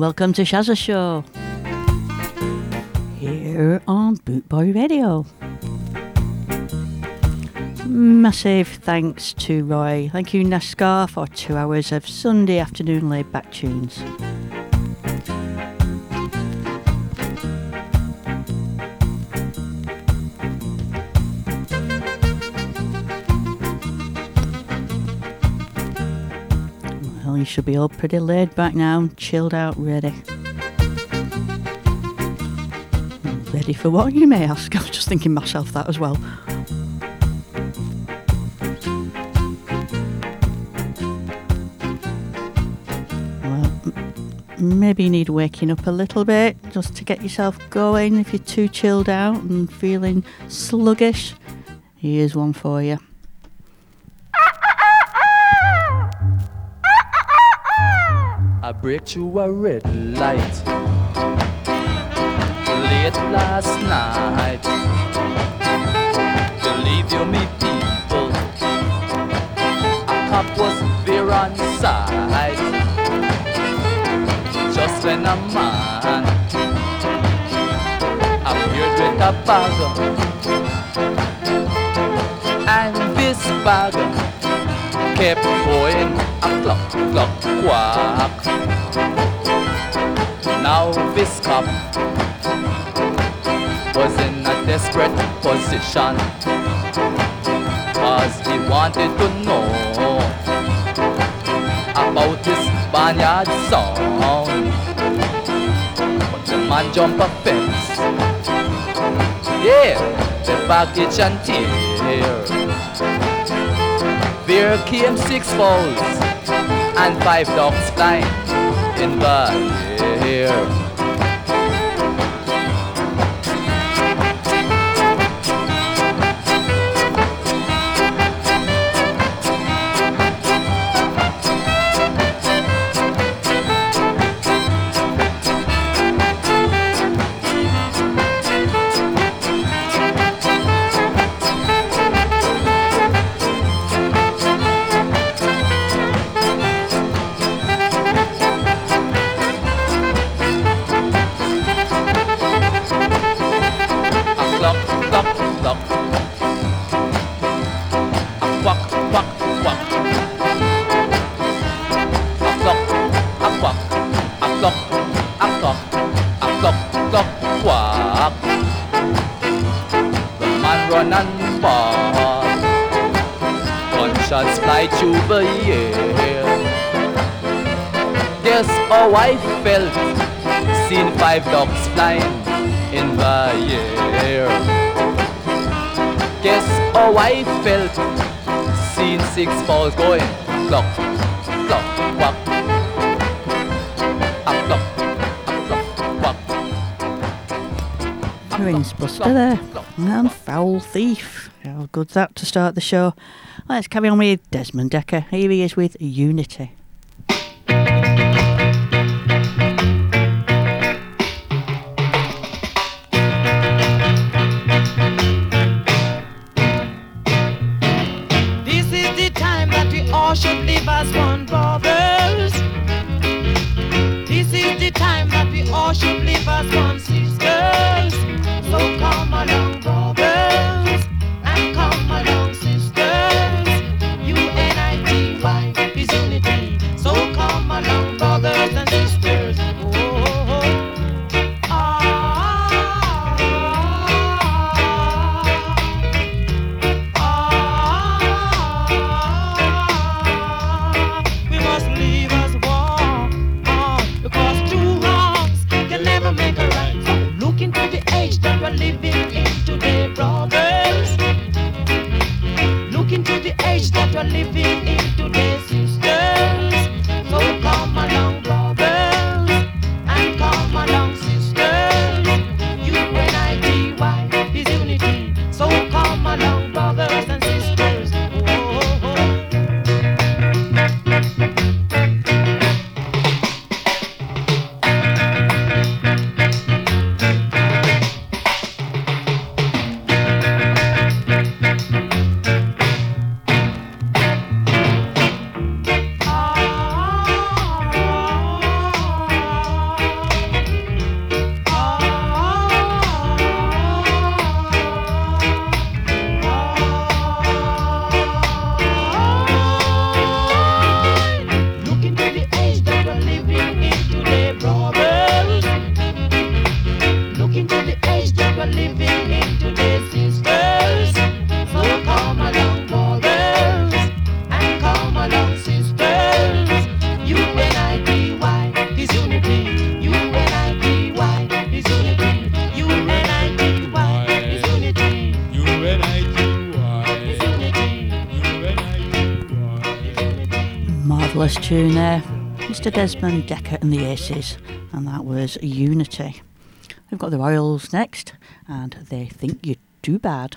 Welcome to Shazza Show here on Bootboy Radio. Massive thanks to Roy. Thank you, NASCAR, for two hours of Sunday afternoon laid back tunes. You should be all pretty laid back now, chilled out, ready. Ready for what, you may ask? I was just thinking myself that as well. Well, maybe you need waking up a little bit just to get yourself going if you're too chilled out and feeling sluggish. Here's one for you. I break through a red light late last night. Believe you me, people, a cop was there on side. Just when a man appeared with a bag, and this bag going a clock, clock, quack. Now this cop was in a desperate position Cause he wanted to know about this barnyard song. But the man jumped a fence. Yeah, the baggage and tear there came six fowls and five dogs flying in the air. Bark. Gunshots fly through the air. Guess how I felt Seen five dogs flying in the air Guess how I felt Seen six balls going clock, quack Buster there. And Fowl Thief. How good's that to start the show? Let's carry on with Desmond Dekker. Here he is with Unity. This is the time that we all should live as one brothers this is the time that we all should live as one Desmond Dekker and the Aces, and that was Unity. We've got the Royals next, and they think you're too bad.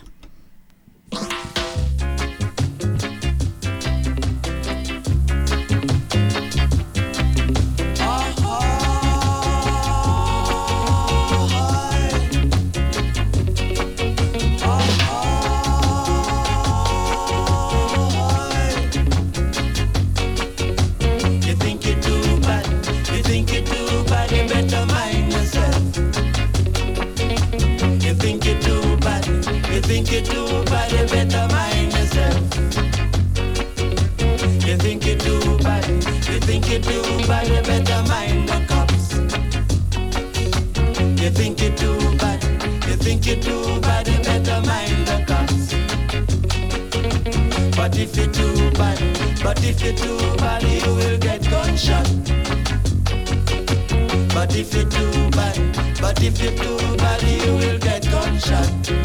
Once more.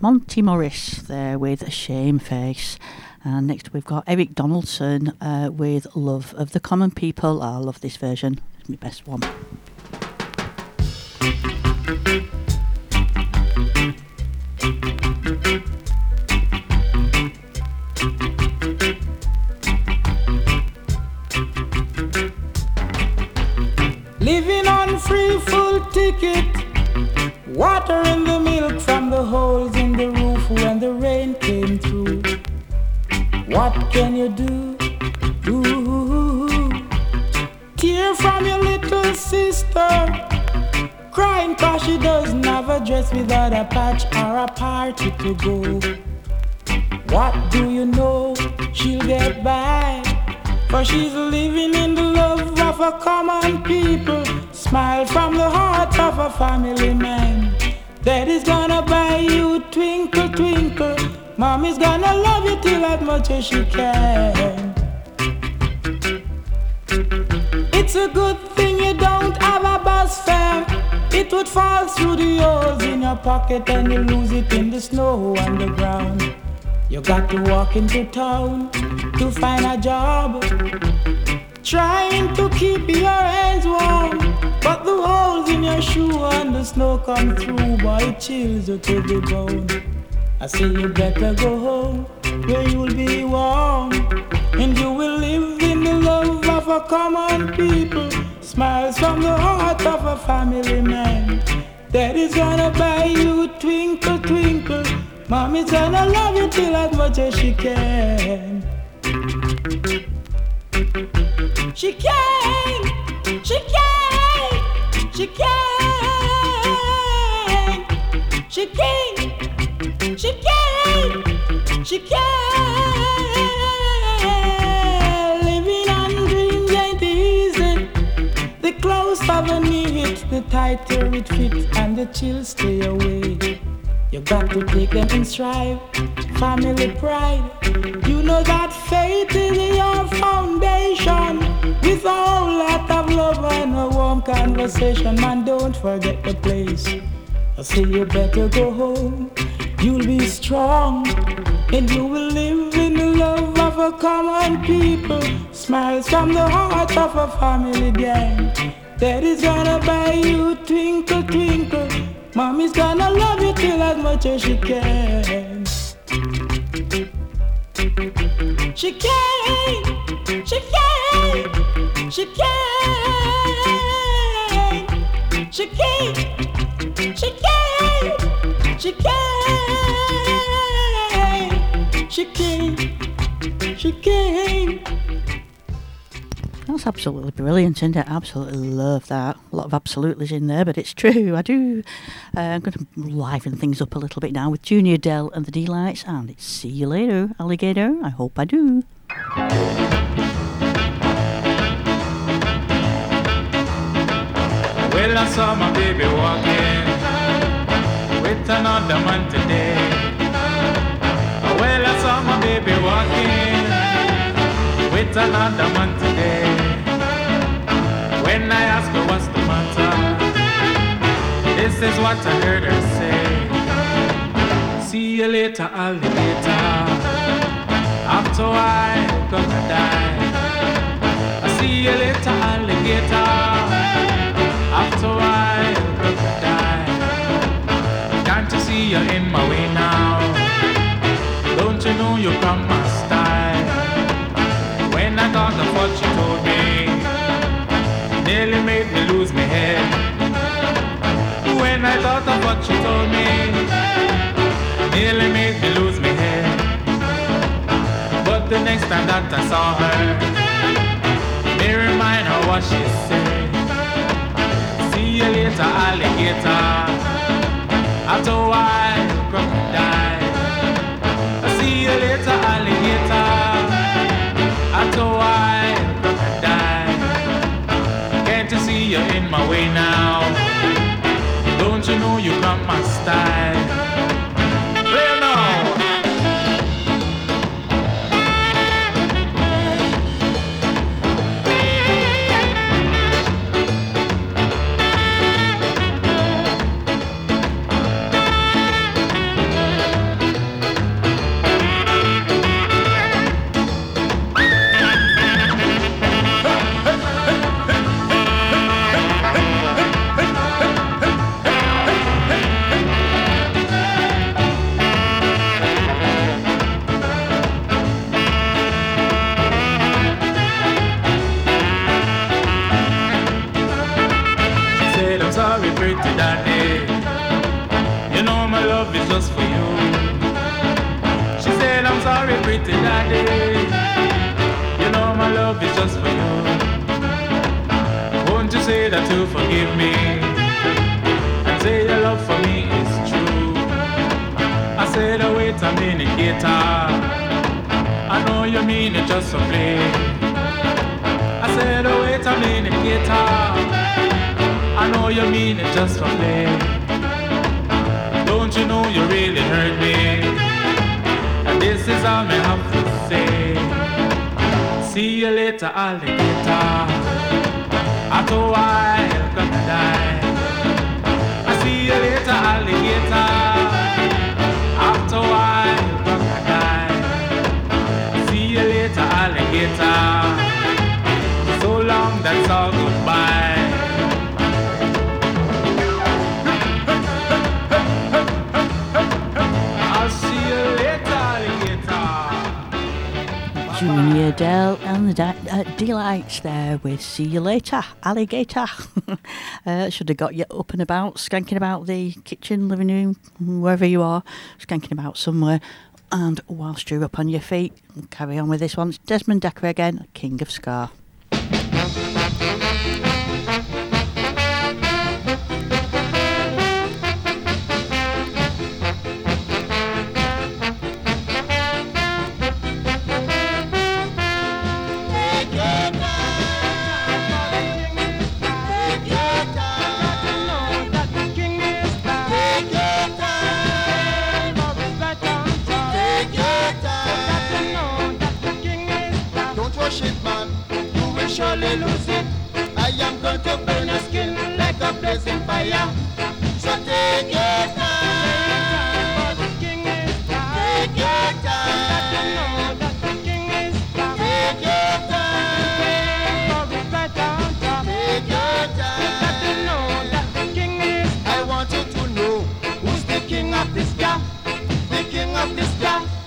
Monty Morris there with a shame face. And next we've got Eric Donaldson uh, with Love of the Common People. I love this version, it's my best one. As she can. It's a good thing you don't have a bus fare. It would fall through the holes in your pocket and you lose it in the snow on the ground. You got to walk into town to find a job. Trying to keep your hands warm. But the holes in your shoe and the snow come through, boy, it chills you to the bone. I say you better go home where you'll be warm. And you will live in the love of a common people. Smiles from the heart of a family man. Daddy's gonna buy you twinkle, twinkle. Mommy's gonna love you till as much as she can. She can, The tighter it fits, and the chills stay away. You got to take them in stride, family pride. You know that faith is your foundation. With a whole lot of love and a warm conversation, man, don't forget the place. I say you better go home. You'll be strong, and you will live in the love of a common people. Smiles from the heart of a family gang. Daddy's gonna buy you twinkle, twinkle. Mommy's gonna love you till as much as she can. She can, she can, she can, she can, she can, she can, she can, she can. That's absolutely brilliant, isn't it? Absolutely love that. A lot of absolutely's in there, but it's true. I do. Uh, I'm going to liven things up a little bit now with Junior Dell and the Delights, and it's see you later, alligator. I hope I do. Well, I saw my baby walking with another man today. Well, I saw my baby walking with another man today. When I asked her what's the matter, this is what I heard her say. See you later, alligator. After I gonna die. I see you later, alligator. After I gonna die. Can't you see you're in my way now? You come my style? When I thought of what you told me, nearly made me lose my head. When I thought of what you told me, nearly made me lose my head. But the next time that I saw her, me remind her oh, what she said. See you later, alligator. After a while, crocodile. See you later, alligator. While, crocodile. Can't you see you're in my way now? Don't you know you got my style? Pretty daddy. You know my love is just for you. She said, I'm sorry, pretty daddy. You know my love is just for you. Won't you say that you forgive me? And say your love for me is true. I said, oh, wait a minute, guitar. I know you mean it just for play. I said, oh, wait a minute, guitar. I know you mean it just for play. Don't you know you really hurt me? And this is all I have to say. See you later, alligator. After a while, gonna die. I see you later, alligator. After a while, gonna die. See you later, alligator. So long, that's all Dell and the uh, Delights there with See You Later, Alligator. uh, should have got you up and about, skanking about the kitchen, living room, wherever you are, skanking about somewhere. And whilst you're up on your feet, carry on with this one. It's Desmond Dekker again, King of Ska. Like a blazing fire. So take your time. Take your time. Take your time. Take your time. I want you to know who's the king of this guy. The king of this guy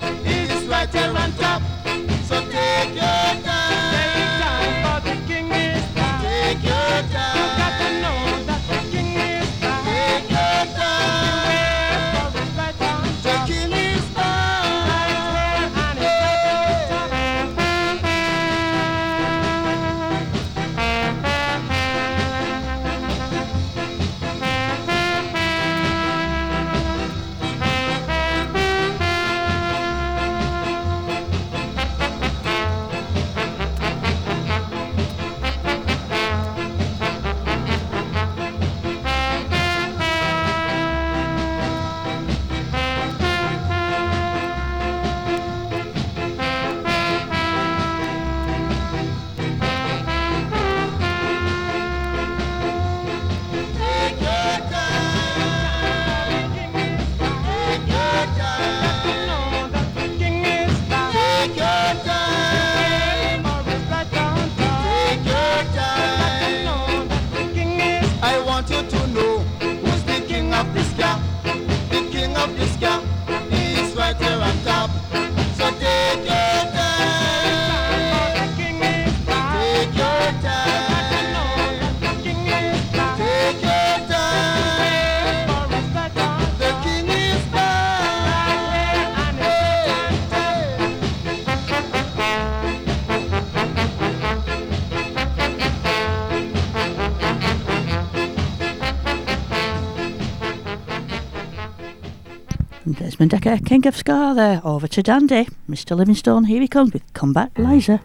Desmond King of Ska there. Over to Dandy. Mr. Livingstone, here he comes with Come Back Liza.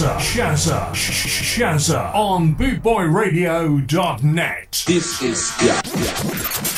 Shazza, Shazza, Shazza on BootboyRadio.net. This is yeah. yeah.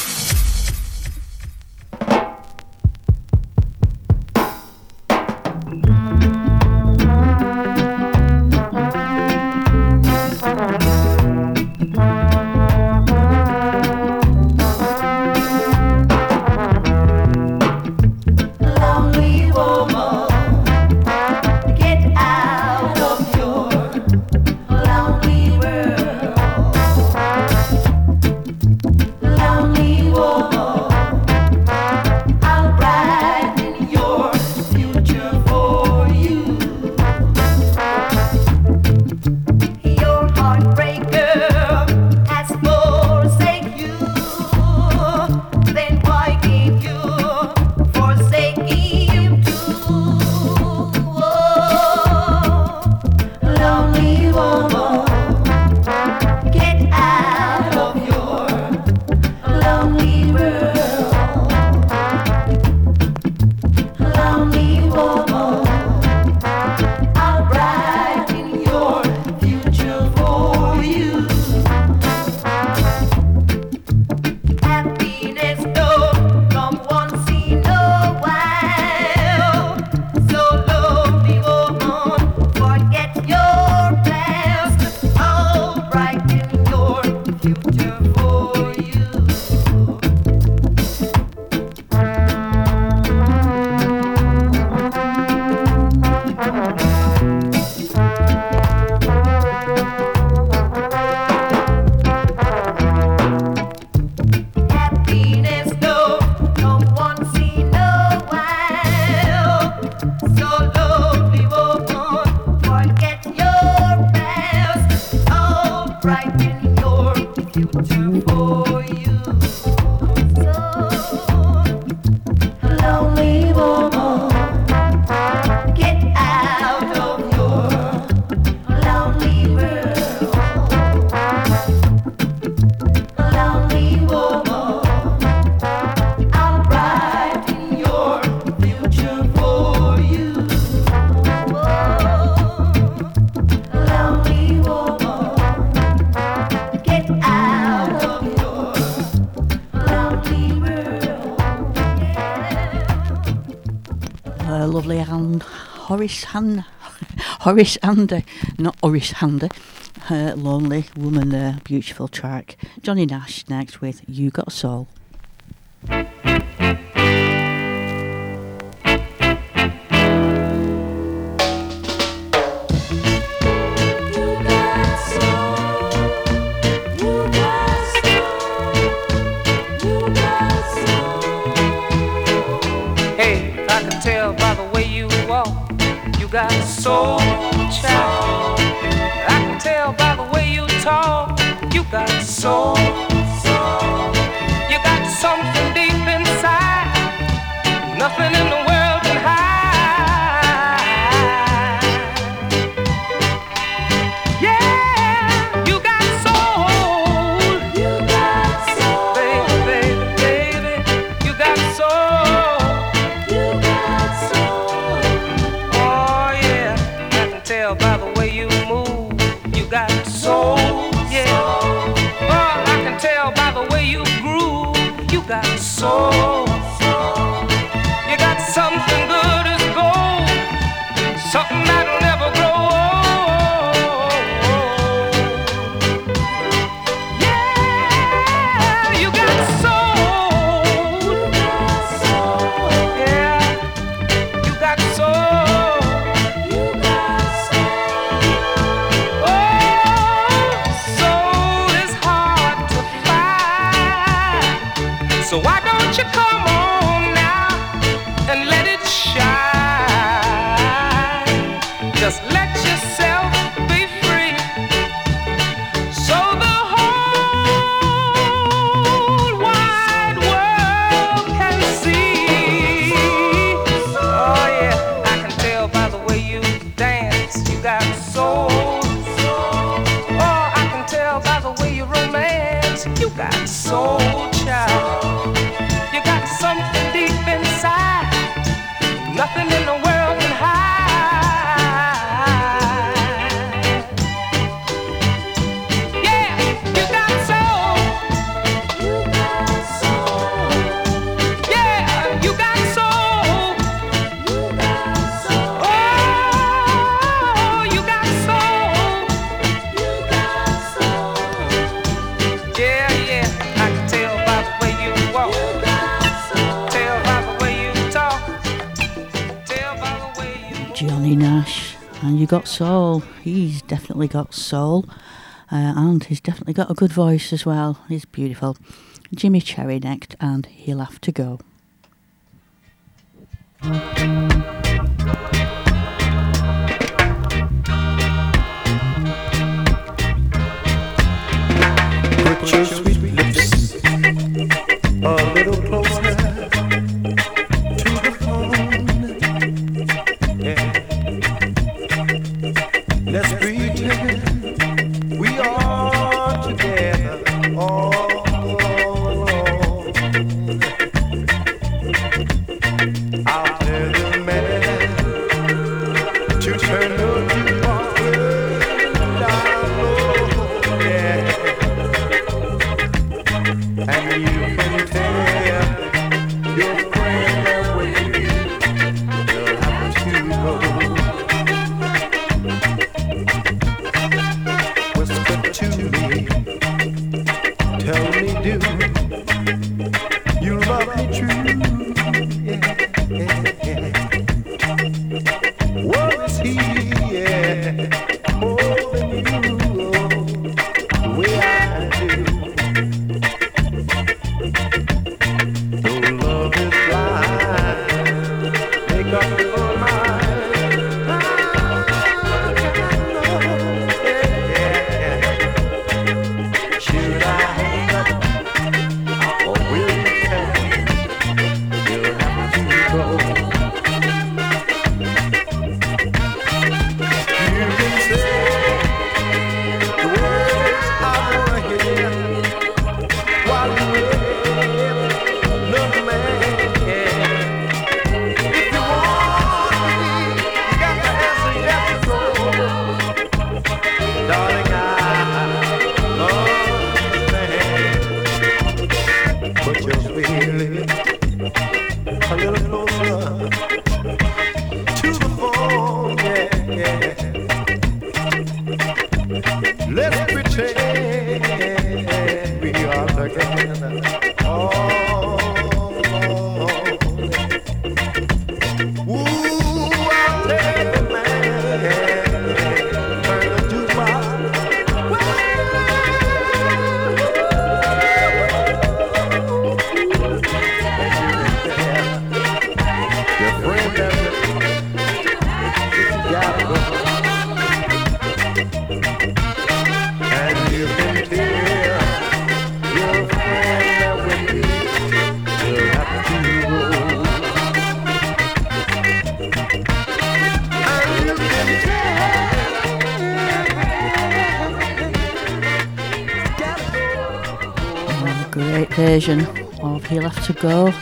horace Horisanda, not Horace her lonely woman there, beautiful track. Johnny Nash next with You Got Soul. and you got soul. He's definitely got soul, uh, and he's definitely got a good voice as well. He's beautiful. Jimmy Cherry next, and he'll have to go.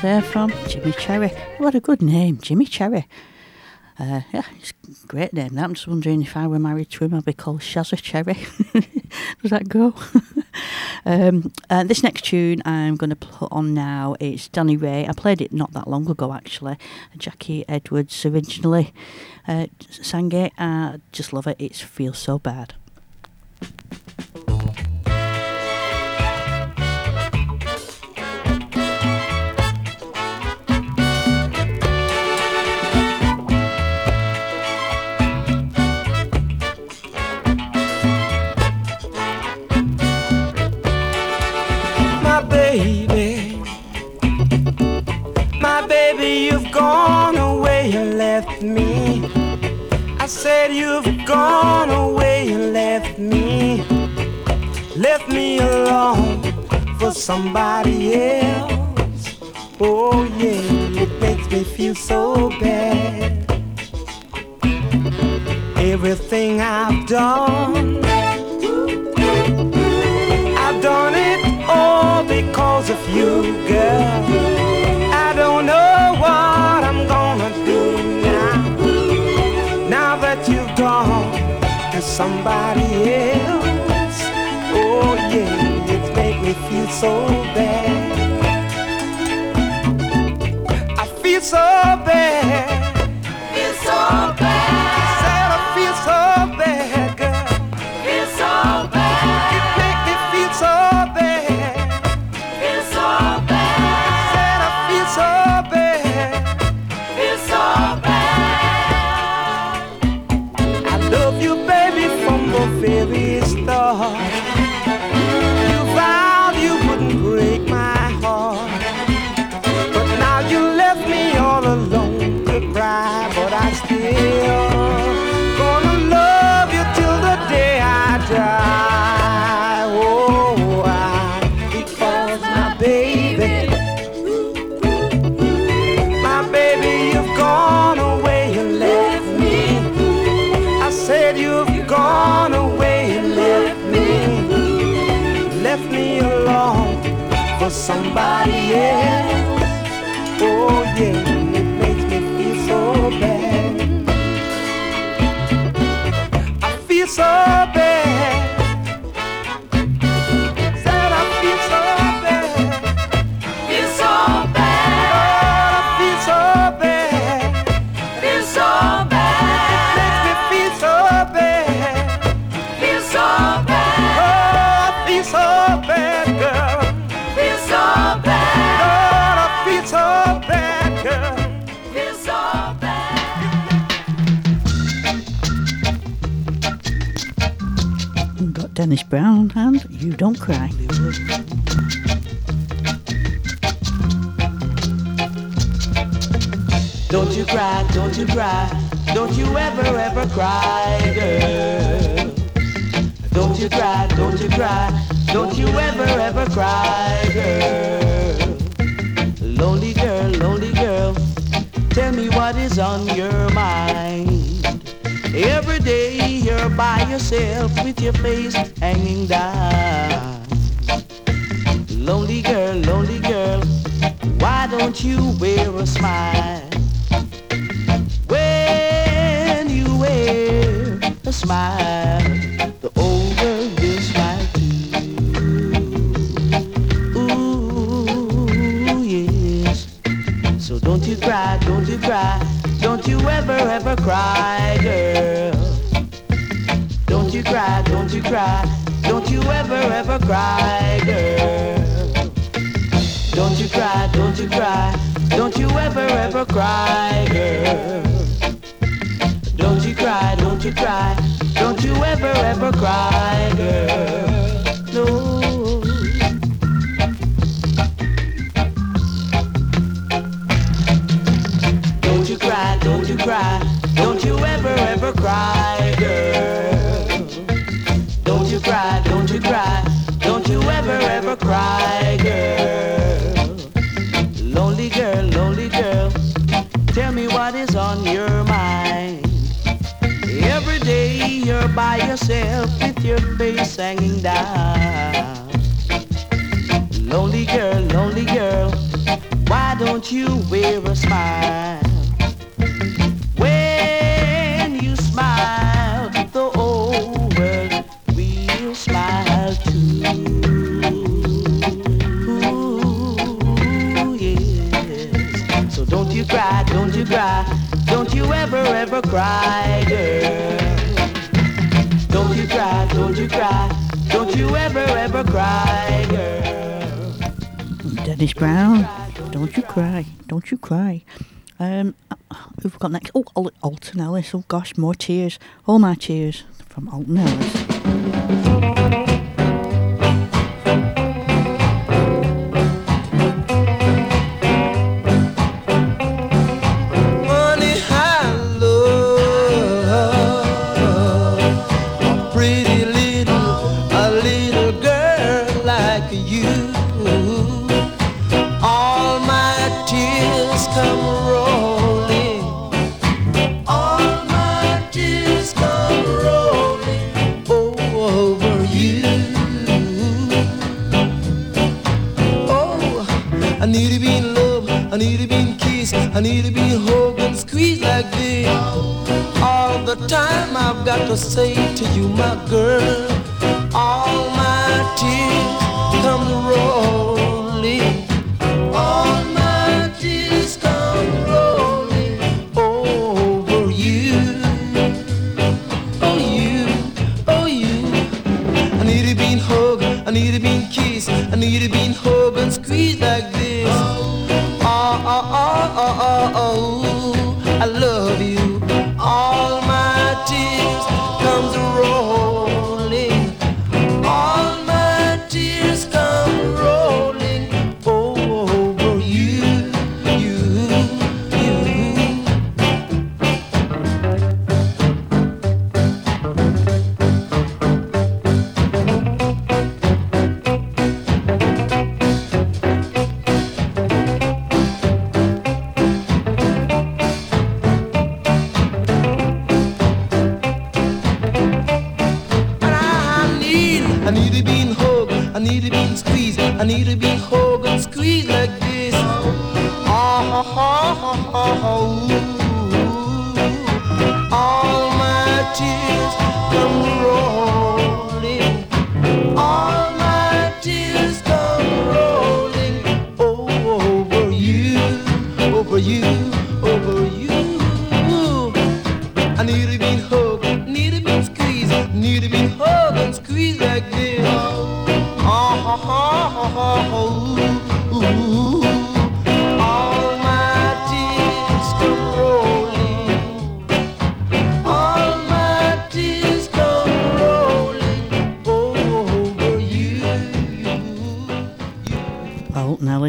there from Jimmy Cherry. What a good name, Jimmy Cherry. Uh, yeah, it's a great name. I'm just wondering if I were married to him, I'd be called Shazza Cherry. Does that go? um, uh, this next tune I'm going to put on now is Danny Ray. I played it not that long ago, actually. Jackie Edwards originally uh, sang it. I just love it. It feels so bad. somebody else. don't cry. Don't you cry, don't you cry, don't you ever, ever cry, girl. Don't you cry, don't you cry, don't you ever, ever cry, girl. Lonely girl, lonely girl, tell me what is on your mind by yourself with your face hanging down. Lonely girl, lonely girl, why don't you wear a smile? When you wear a smile. Don't you ever, ever cry, girl. Don't you cry, don't you cry. Don't you ever, ever cry, girl. birthdays hanging down. Lonely girl, lonely girl, why don't you wear a smile? Dennis Brown. Don't you cry. Don't you cry. Um, who've we got next? Oh, Al- Alton Ellis. Oh gosh, more tears. All my tears from Alton Ellis. gotta say to you, my girl?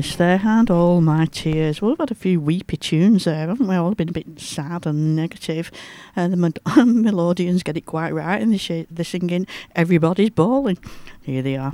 Nellis there, and all my tears. Well, we've had a few weepy tunes there, haven't we? All been a bit sad and negative. And the Mel- Melodians get it quite right in the sh- singing Everybody's Bawling. Here they are.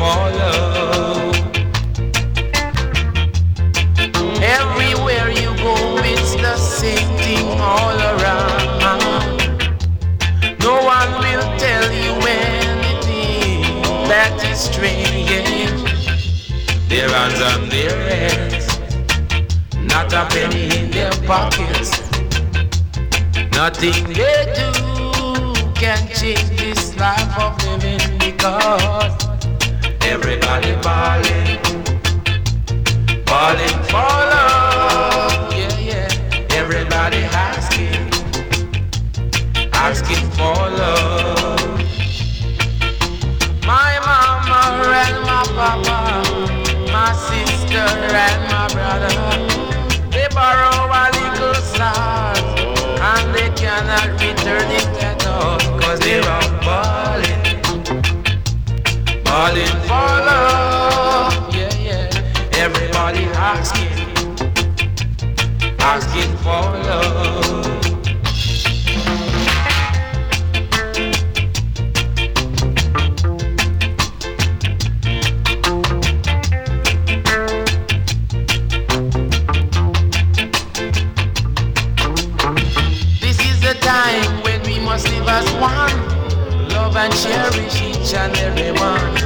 Love. Everywhere you go, it's the same thing all around. No one will tell you anything that is strange. Their hands on their heads not a penny in their pockets. Nothing they do can change this life of living because everybody balling for love. Yeah, yeah. Everybody asking, asking for love. My mama and my papa, my sister and my brother. They borrow a little stars and they cannot return it at all cause they're all balling for love. Yeah, yeah. Everybody asking, asking for love. This is the time when we must live as one. Love and cherish each and every one.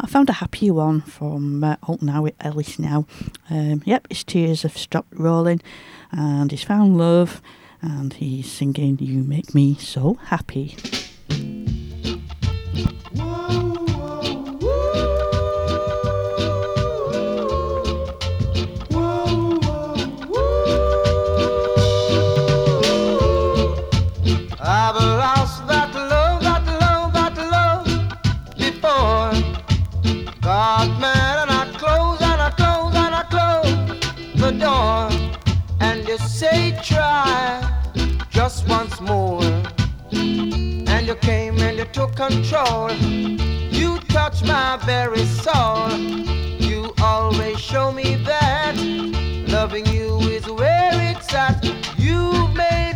I found a happy one from uh, Alton Howitt Ellis now. Um, yep, his tears have stopped rolling and he's found love and he's singing You Make Me So Happy. Just once more. And you came and you took control. You touched my very soul. You always show me that loving you is where it's at. You made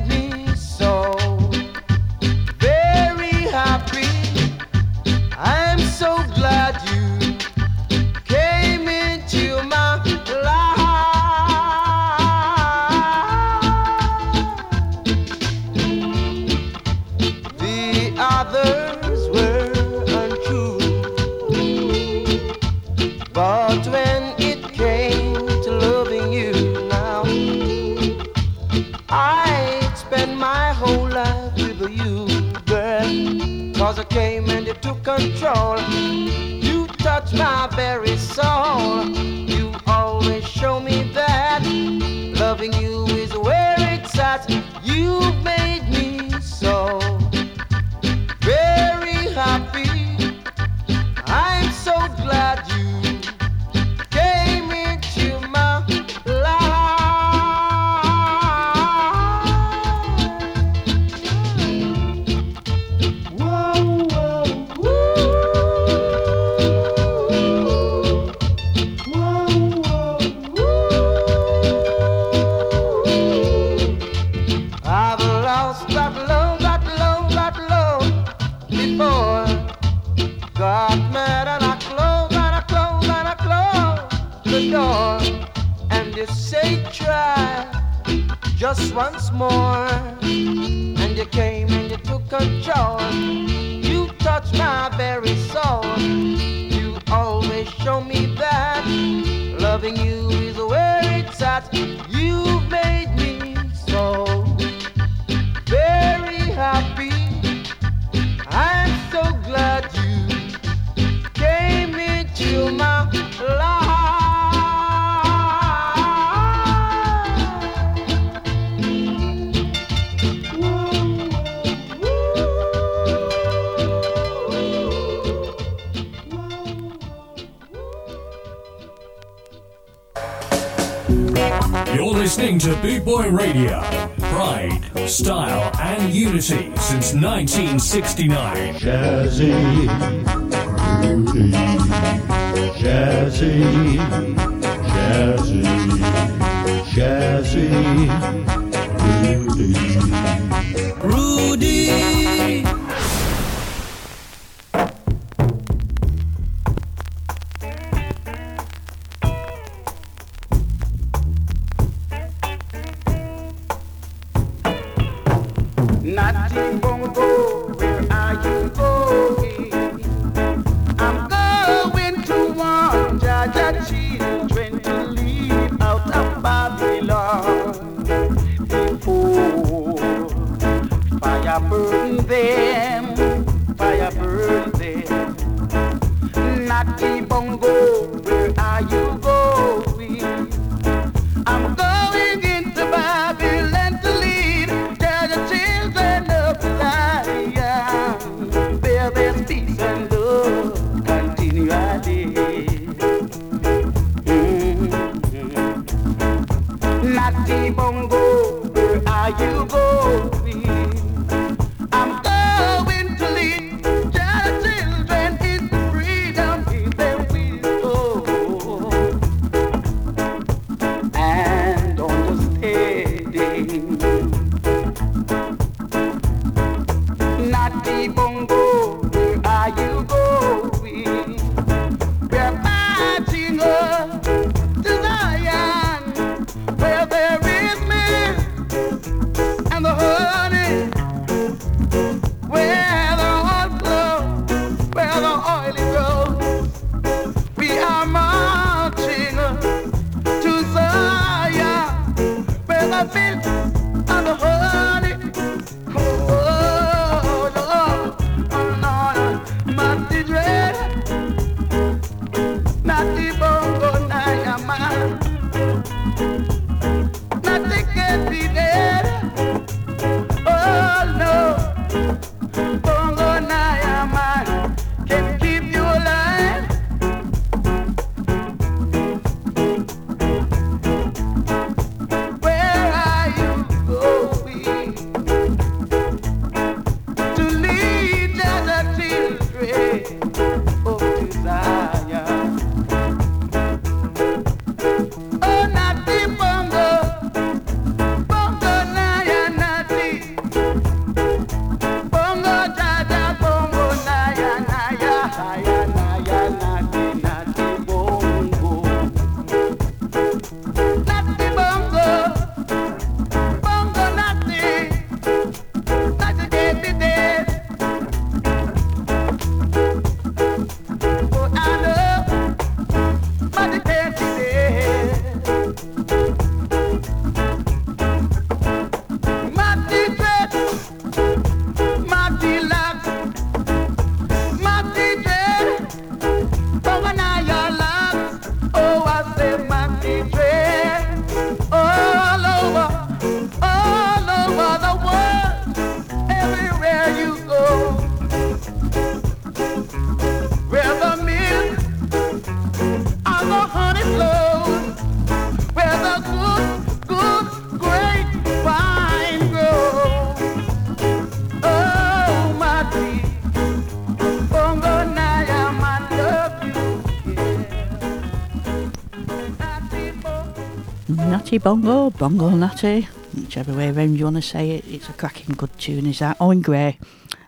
Bongo, Bongo Natty, whichever way around you want to say it, it's a cracking good tune, is that? Owen Gray.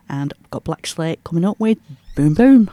And I've got Black Slate coming up with Boom Boom.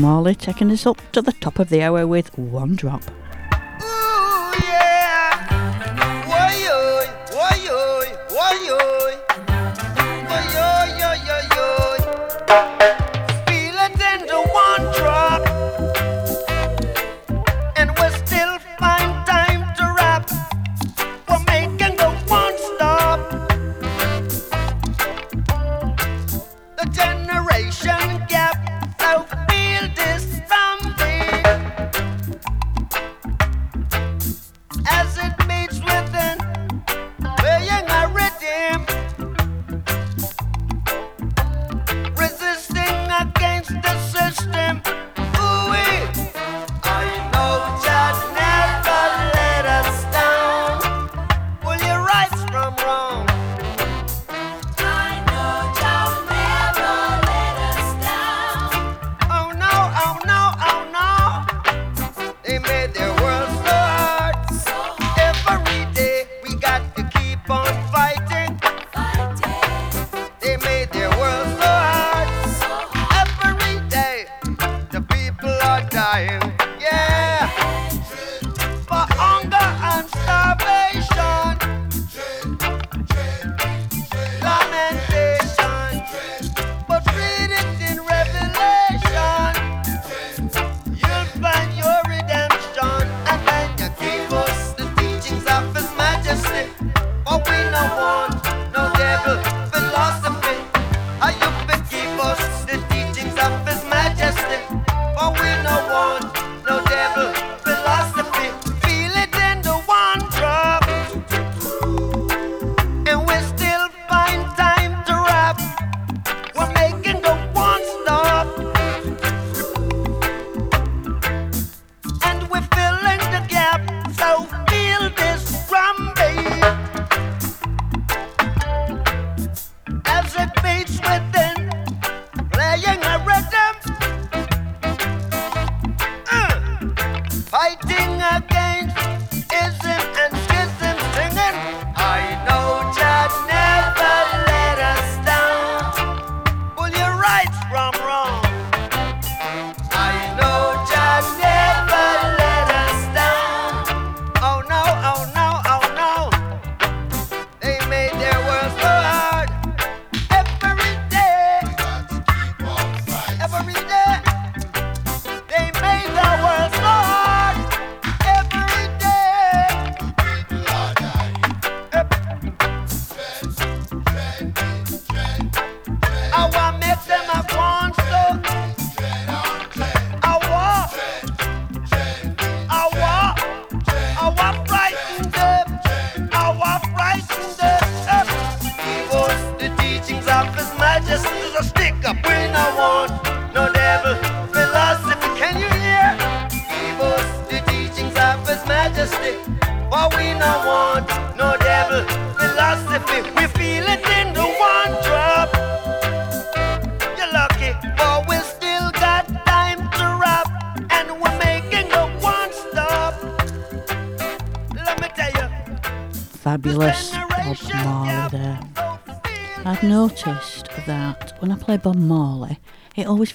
Marley taking us up to the top of the hour with One Drop.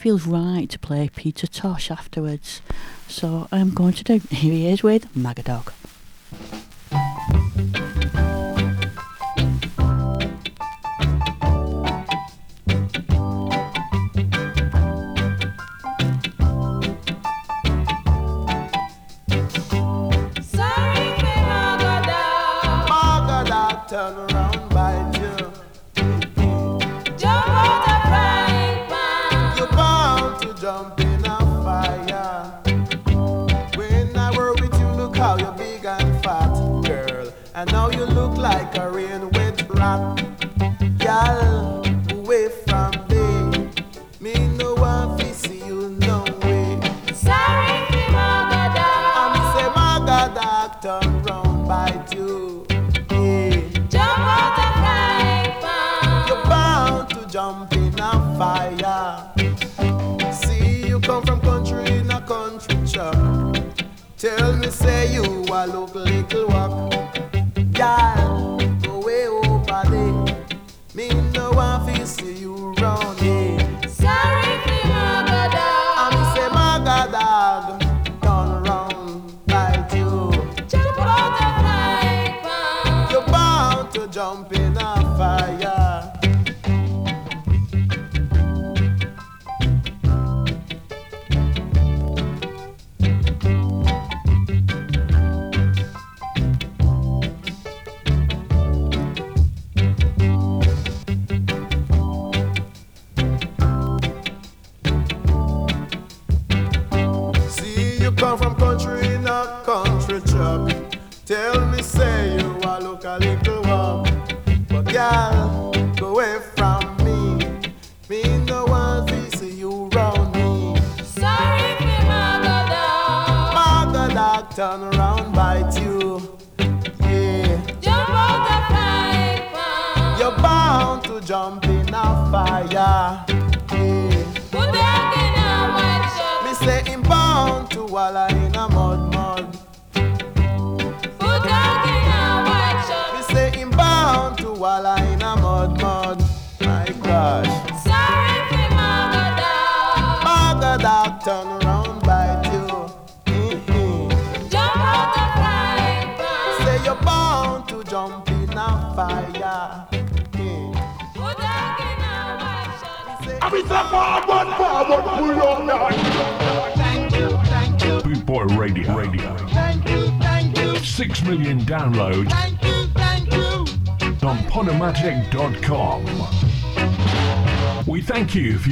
feels right to play Peter Tosh afterwards. So I'm going to do. Here he is with Maga Dog. see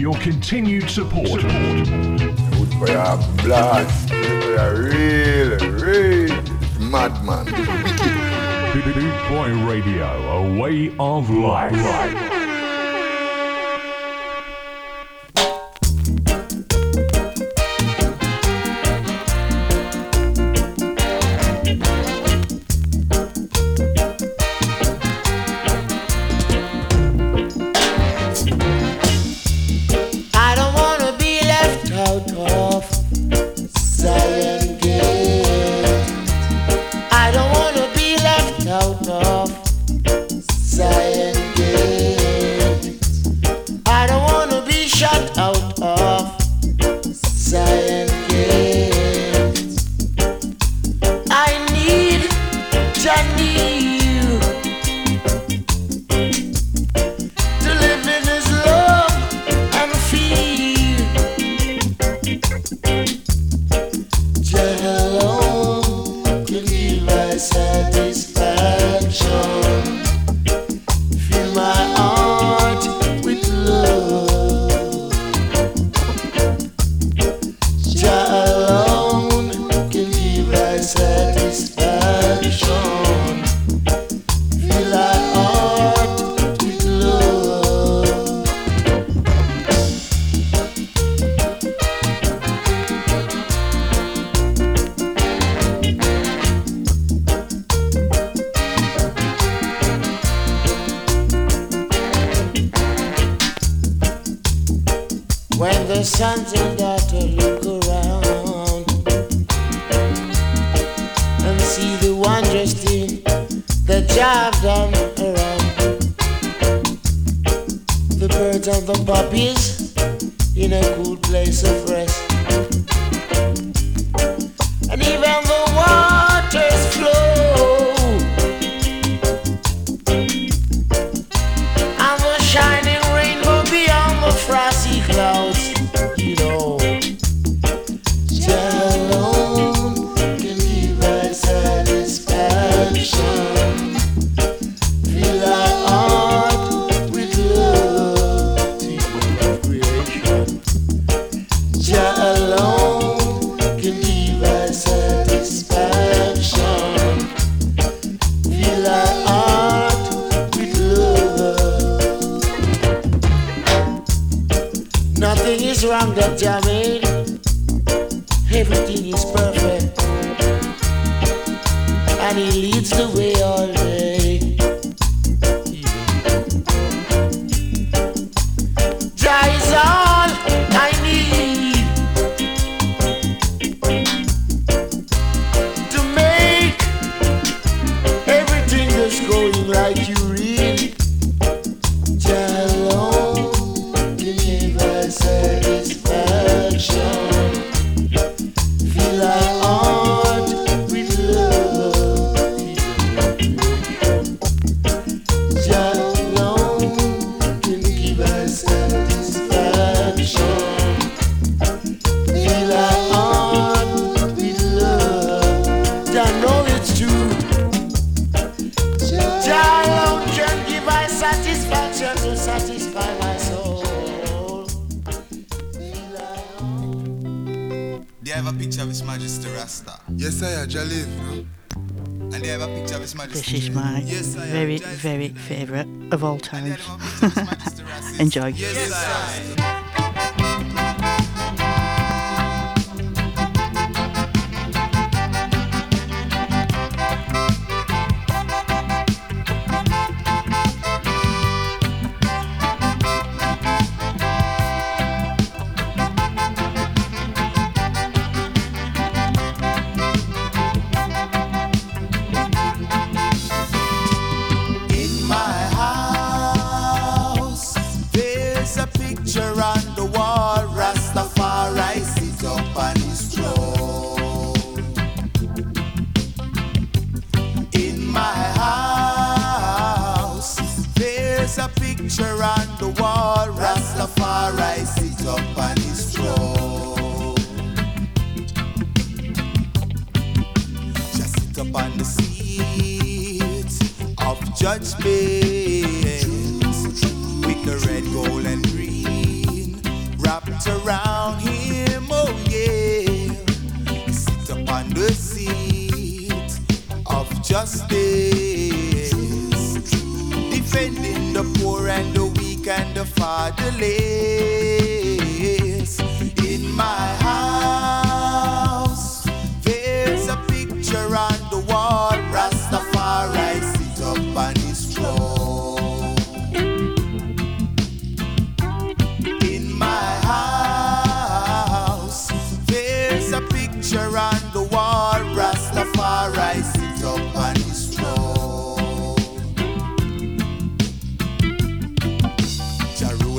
your continued support. Good for your blast. We are real, real madman. Bootboy Radio, a way of life. birds and the puppies in a cool place of rest. And even time. Enjoy. Yes,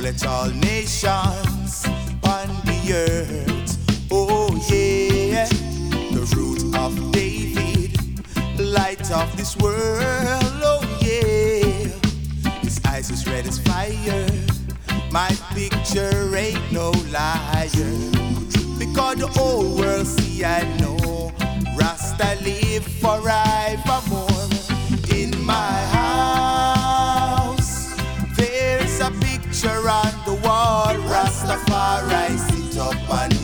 Ruleth all nations on the earth. Oh yeah, the root of David, light of this world. Oh yeah, his eyes as red as fire. My picture ain't no liar. Because the whole world see I know Rasta live forevermore. In my house, picture on the wall. Rastafari sit up on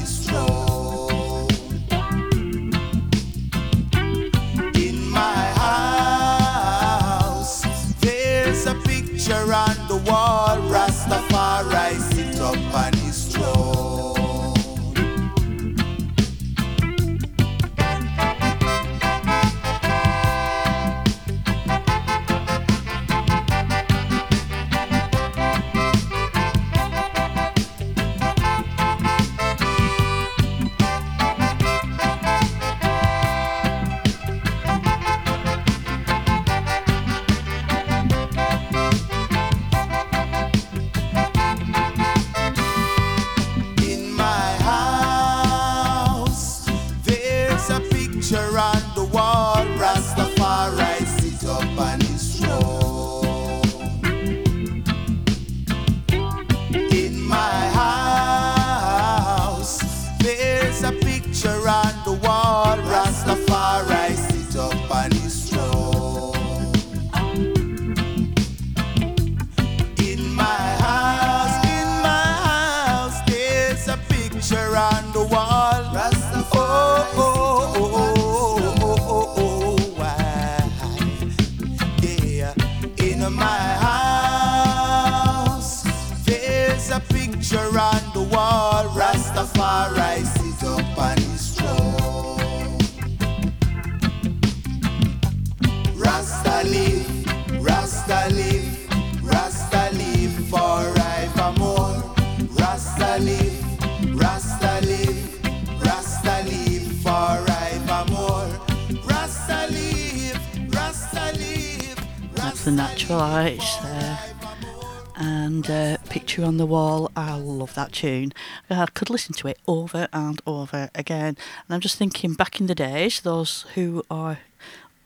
that tune. I could listen to it over and over again. And I'm just thinking back in the days, those who are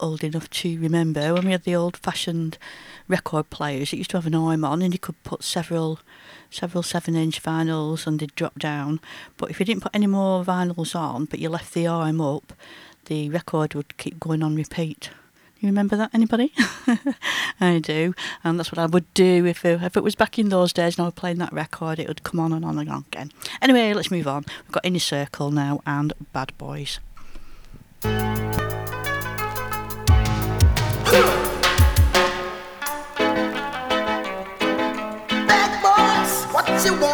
old enough to remember when we had the old fashioned record players, it used to have an arm on and you could put several several seven inch vinyls and they'd drop down. But if you didn't put any more vinyls on but you left the arm up, the record would keep going on repeat. You remember that, anybody? I do, and that's what I would do if it, if it was back in those days and I was playing that record. It would come on and on and on again. Anyway, let's move on. We've got Inner Circle now and Bad Boys. Bad boys, what you want,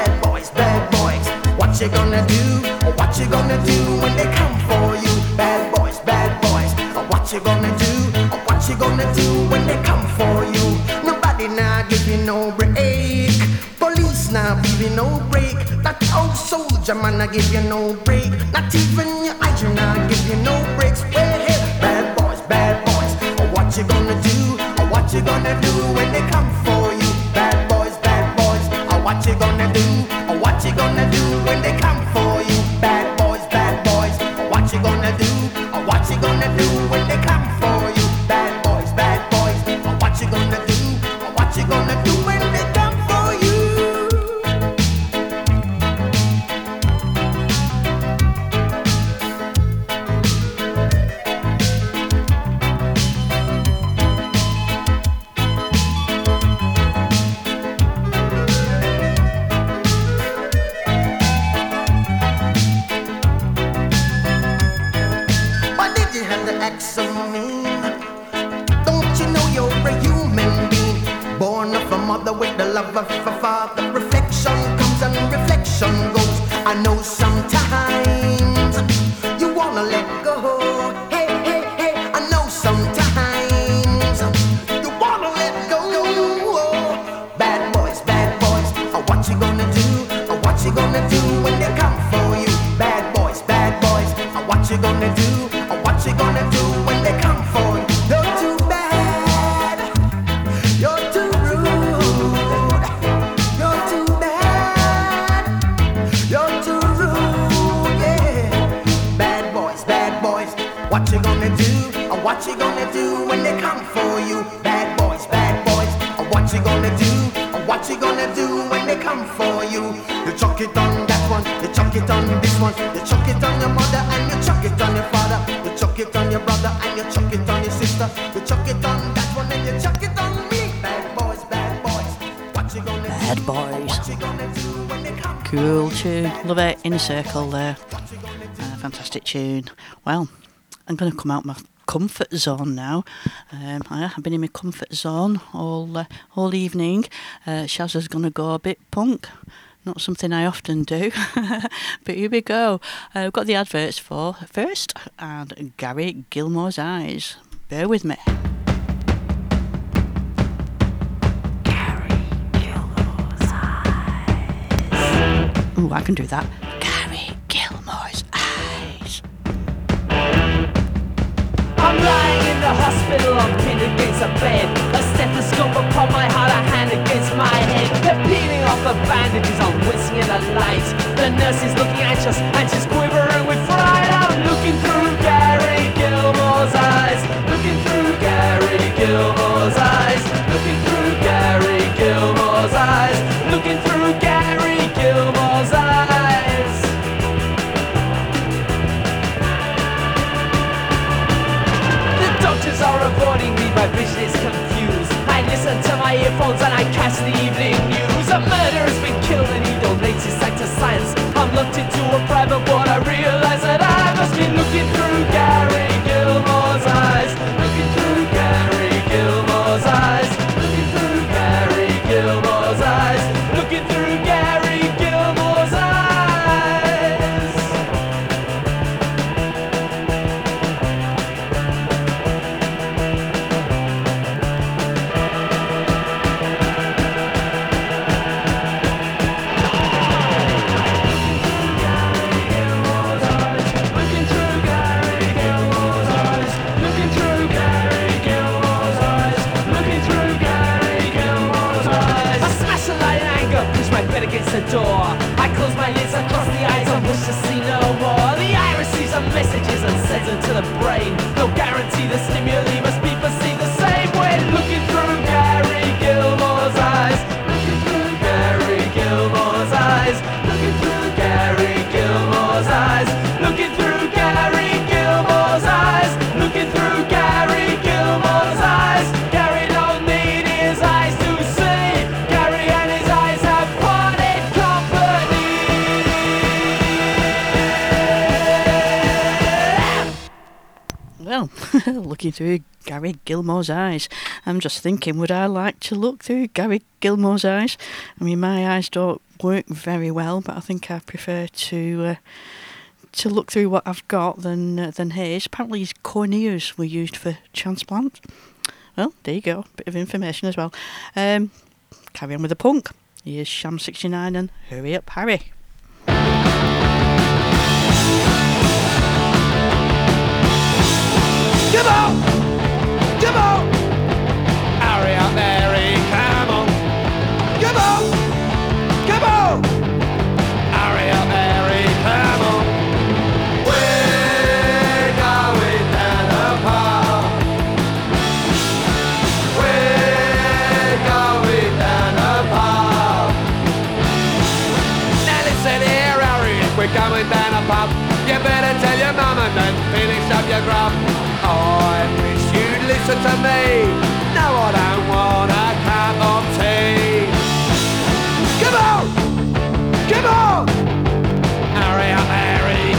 you gonna do? What you gonna do when they come for you? Bad boys, bad boys, what you gonna do? What you gonna do when they come for you? Nobody now give you no break. Police now give you no break. That old soldier man I give you no break. Not even your eyes now give you no breaks. Well, bad boys, bad boys, what you gonna do? What you gonna do when they come for you? Bad boys, bad boys, what you gonna do? Circle there. Uh, fantastic tune. Well, I'm going to come out my comfort zone now. Um, I have been in my comfort zone all uh, all evening. Uh, Shazza's going to go a bit punk. Not something I often do, but here we go. Uh, we've got the adverts for first and Gary Gilmore's Eyes. Bear with me. Ooh, I can do that. I'm lying in the hospital, I'm pinned against a bed. A stethoscope upon my heart, a hand against my head. They're peeling off the bandages, I'm wincing in the light. The nurse is looking anxious, and she's quivering my earphones and I catch the evening news. A murderer's been killed and he donates his sight to science. I'm locked into a private ward. I realize that I must be looking through. Gary Gilmore's eyes. I'm just thinking, would I like to look through Gary Gilmore's eyes? I mean, my eyes don't work very well, but I think I prefer to. Uh, to look through what I've got than uh, than his. Apparently, his corneas were used for transplant. Well, there you go, a bit of information as well. Um, carry on with the punk. Here's Sham 69 and Hurry Up Harry. Come on! Come on! Hurry up, Mary, come on! Come on! Come on! Hurry up, Mary, come on! We're going down the path. We're going down the path. Now listen here, Harry, we're going down the pub, you better tell your mum and then finish up your grub. Listen to me. No, I don't want a cup of tea. Come on! Come on! Hurry up, Harry,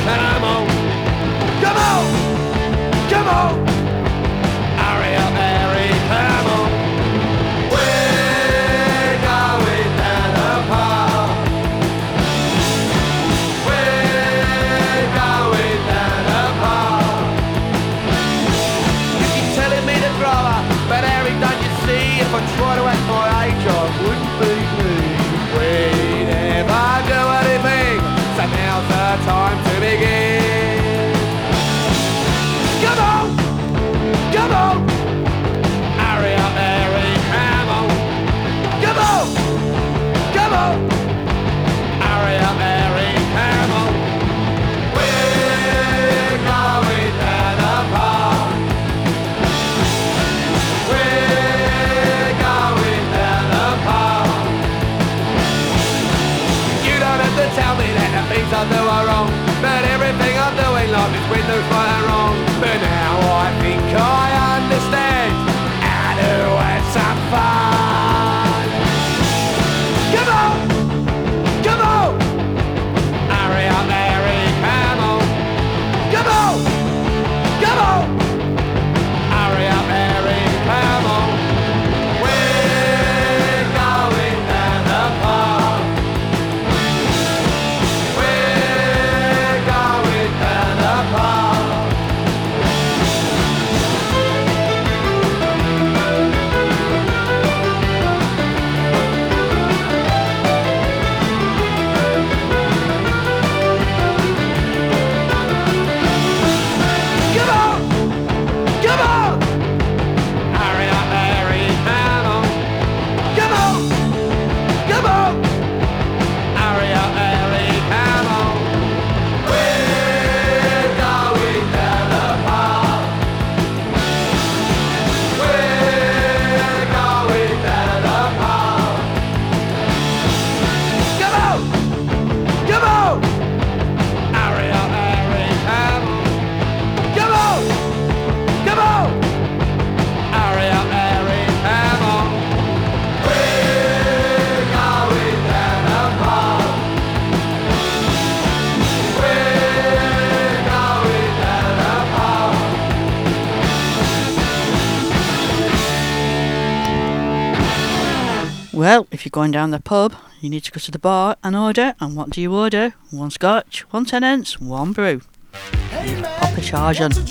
Well, if you're going down the pub, you need to go to the bar and order. And what do you order? One scotch, one Tennent's, one brew. Pop a charge on. I've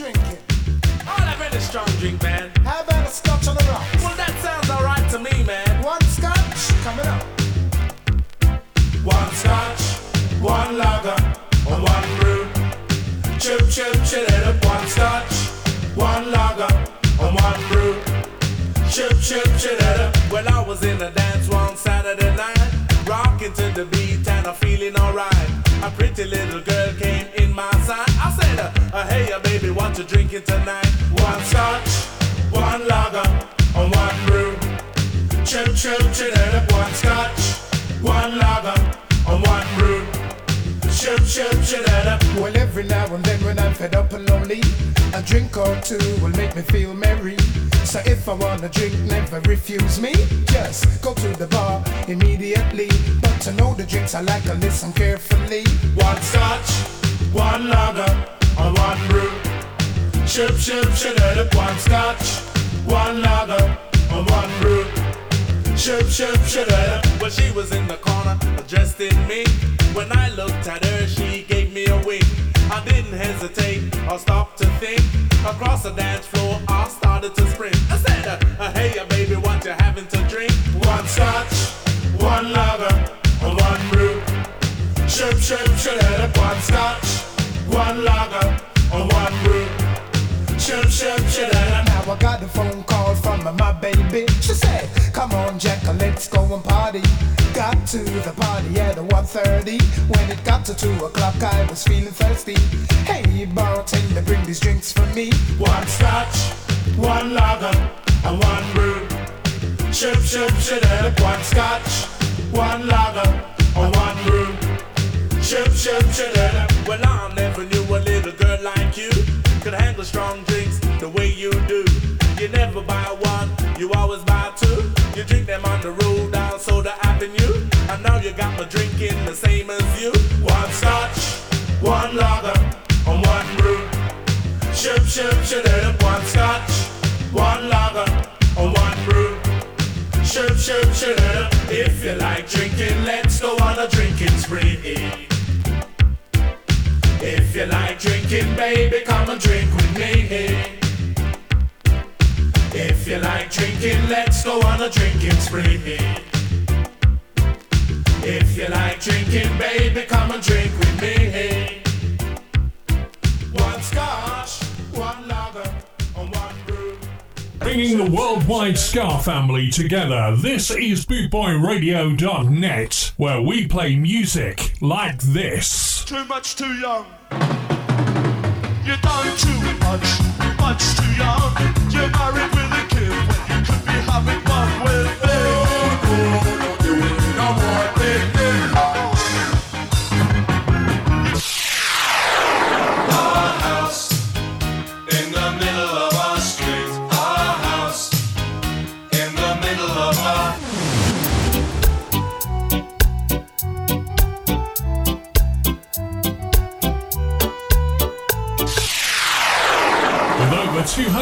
had a strong drink, man. How about a scotch on the rocks? Well, that sounds alright to me, man. One scotch coming up. One scotch, one lager, and one brew. Chip, chip, chill it up. One scotch, one lager, and one brew. Chip, chip, chill it up. Well, I was in a dance one Saturday night, rocking to the beat and I'm feeling alright. A pretty little girl came in my sight. I said, uh, uh, Hey, uh, baby, what you drinking tonight? One scotch, one lager, and one brew. Chip, chip, chill it up. One scotch, one lager, and one brew. Chip, chip, chill it up. Well, every now and then when I'm fed up and lonely, a drink or two will make me feel merry. So if I wanna drink, never refuse me. Just go to the bar immediately. But to know the drinks I like, I listen carefully. One scotch, one lager, and one brew. Ship, ship, ship, one scotch, one lager, and one brew. Ship, ship, ship, Well, she was in the corner, dressed in me. When I looked at her, she gave me a wink. I didn't hesitate or stop to think. Across the dance floor, I started to sprint. I said, uh, uh, Hey, uh, baby, what you having to drink? one scotch, one lager, and one brew. Ship, ship, ship, one scotch, one lager, and one brew. Ship, ship, ship, Now I got a phone call from my baby. She said, Come on, Jack, let's go and party. Got to the party at 1.30. When it got to 2 o'clock, I was feeling thirsty. Hey, bartender, bring these drinks for me. One scotch, one lager, and one brew. Ship, ship, ship, one scotch, one lager, and one brew. Ship, ship, ship, Well, I never knew a little girl like you could handle strong drinks the way you do. You never buy one, you always buy two. You drink them on the road down Soda Avenue. And now you got me drinking the same as you. One scotch, one lager, and one brew. Ship, ship, ship, one scotch, one lager, and one brew. Ship, ship, ship, if you like drinking, let's go on a drinking spree. If you like drinking, baby, come and drink with me. If you like drinking, let's go on a drinking spree. If you like drinking, baby, come and drink with me. One scotch, one Bringing the worldwide Ska family together, this is BootboyRadio.net, where we play music like this. Too much too young. You done too much, much too young. You're married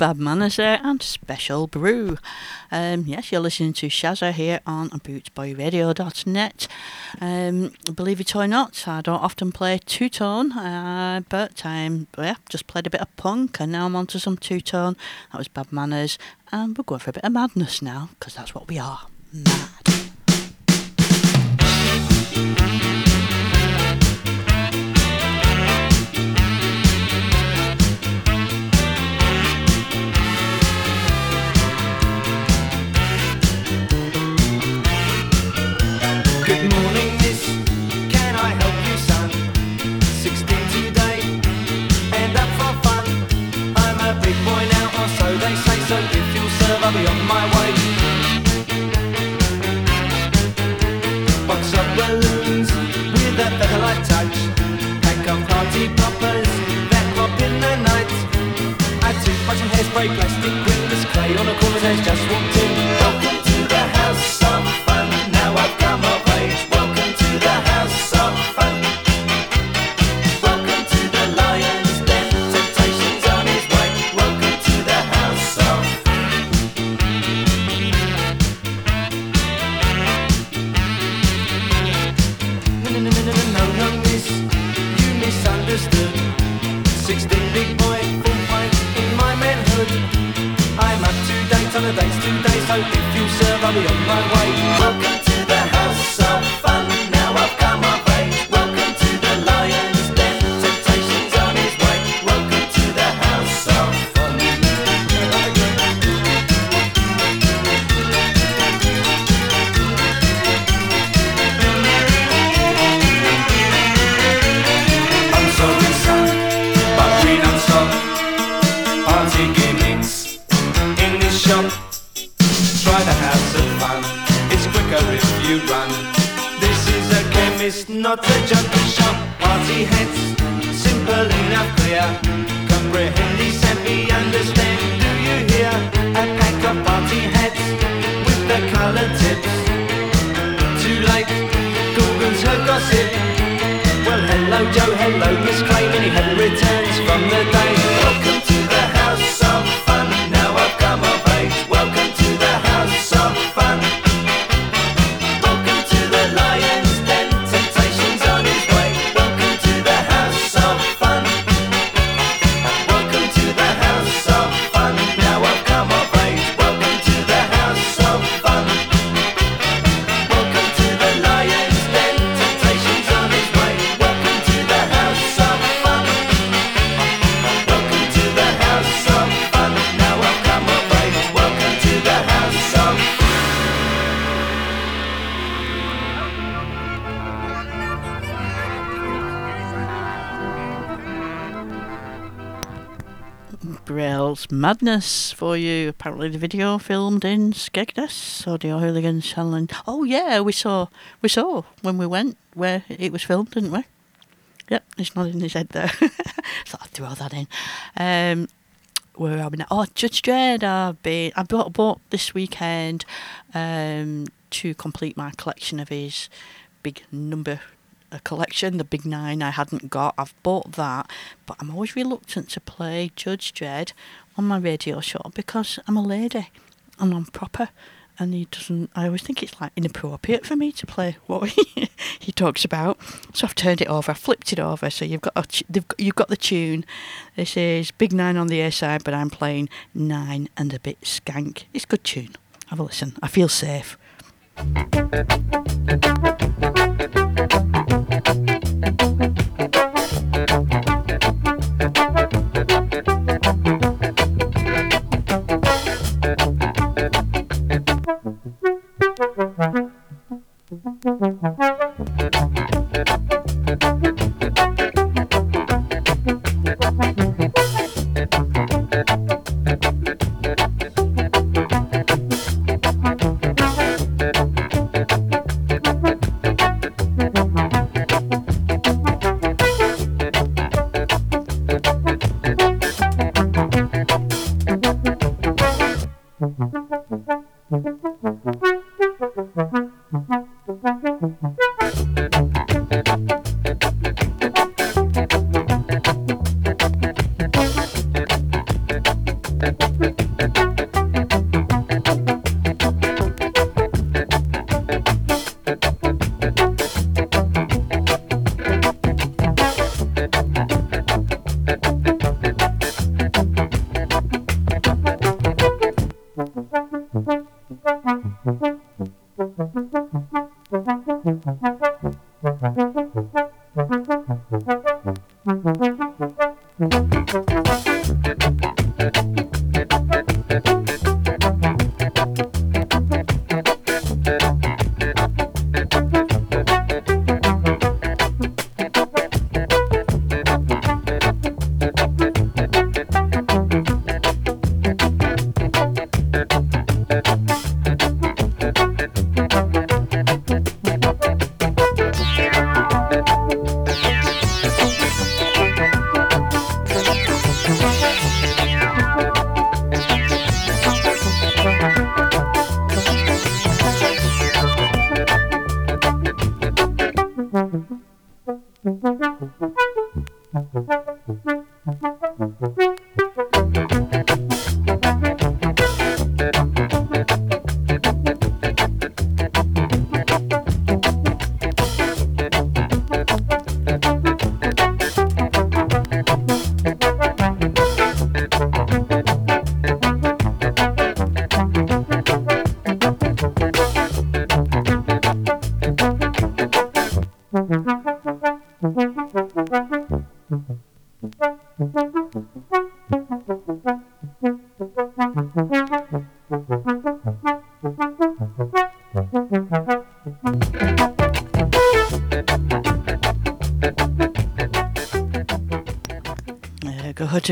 Bad Manners there and Special Brew. Um, yes, you're listening to Shazza here on bootboyradio.net. Um, believe it or not, I don't often play two tone, uh, but I'm yeah, just played a bit of punk and now I'm on to some two tone. That was Bad Manners, and we're going for a bit of madness now because that's what we are. Good I'll on my way. Box of balloons with a featherlight touch. Pack of party poppers that pop in the night. Hairspray, plastic windows, clay on a corner has just walked Well, hello Joe, hello Miss many happy returns from the day. Madness for you. Apparently, the video filmed in Skegness, Audio Hooligans Challenge. Oh yeah, we saw we saw when we went where it was filmed, didn't we? Yep, it's not in his head there. Thought I'd throw that in. Um, where are we now? Oh, Judge Dread. I've been. I bought, bought this weekend um, to complete my collection of his big number a collection, the Big Nine I hadn't got. I've bought that, but I'm always reluctant to play Judge Dread on my radio show because I'm a lady and I'm proper. And he doesn't. I always think it's like inappropriate for me to play what he, he talks about. So I've turned it over. I flipped it over. So you've got a, they've you've got the tune. This is Big Nine on the A side, but I'm playing Nine and a bit skank. It's a good tune. Have a listen. I feel safe. Thank you.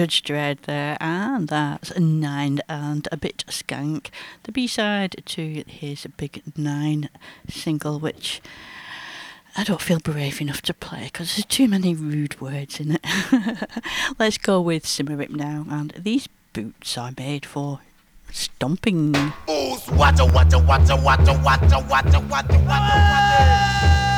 Judge Dread there, and that's Nine and a Bit Skank, the B side to his Big Nine single, which I don't feel brave enough to play because there's too many rude words in it. Let's go with Symarip now, and these boots are made for stomping. Ooh, swatcha, watcha, watcha, watcha, watcha, watcha, watcha, watcha, watcha.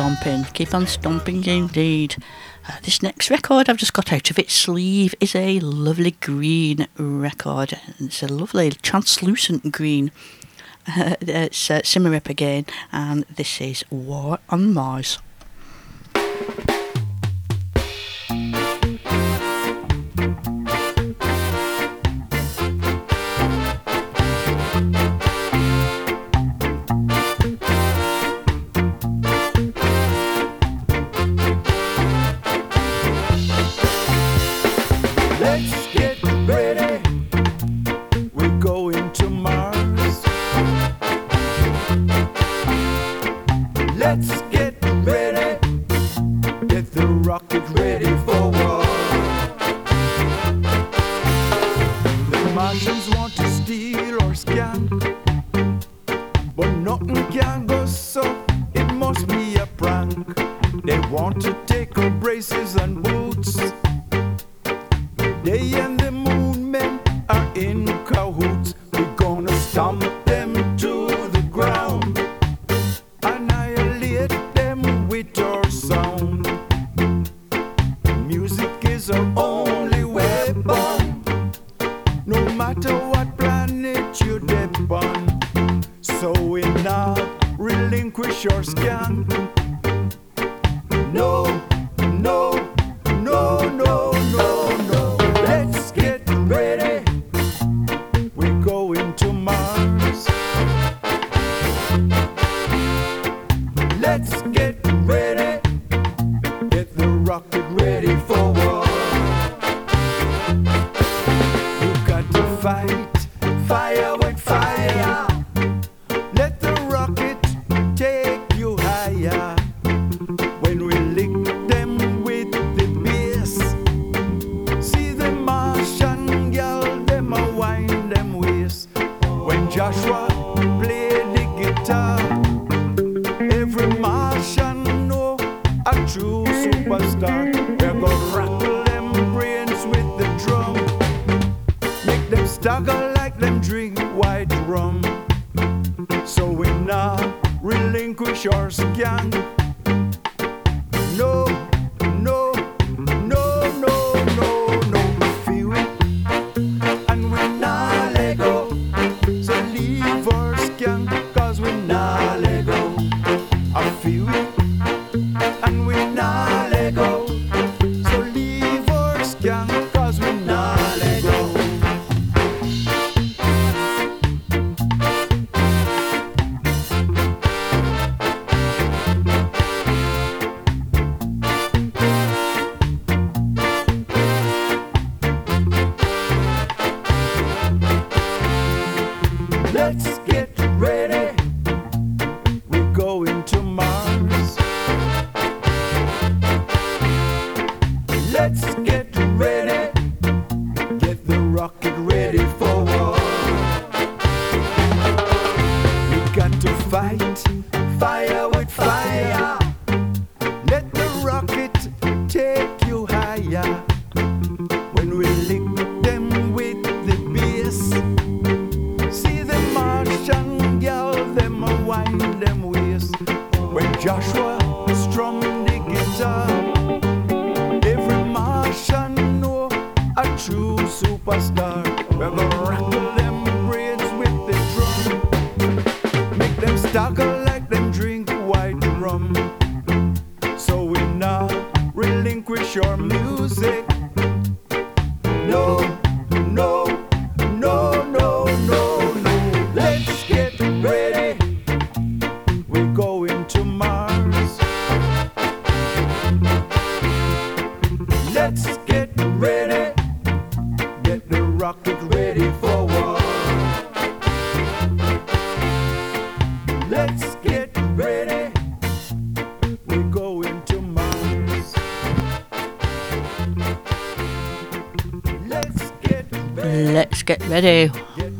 stomping. Keep on stomping indeed. Uh, this next record I've just got out of its sleeve is a lovely green record. It's a lovely translucent green. Uh, it's uh, again, and this is War on Mars.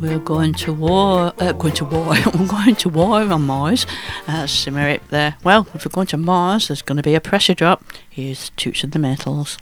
we're going to war, uh, going to war, we're going to war on Mars. Uh, Symarip there. Well, if we're going to Mars, there's going to be a pressure drop. Here's Toots of the Maytals.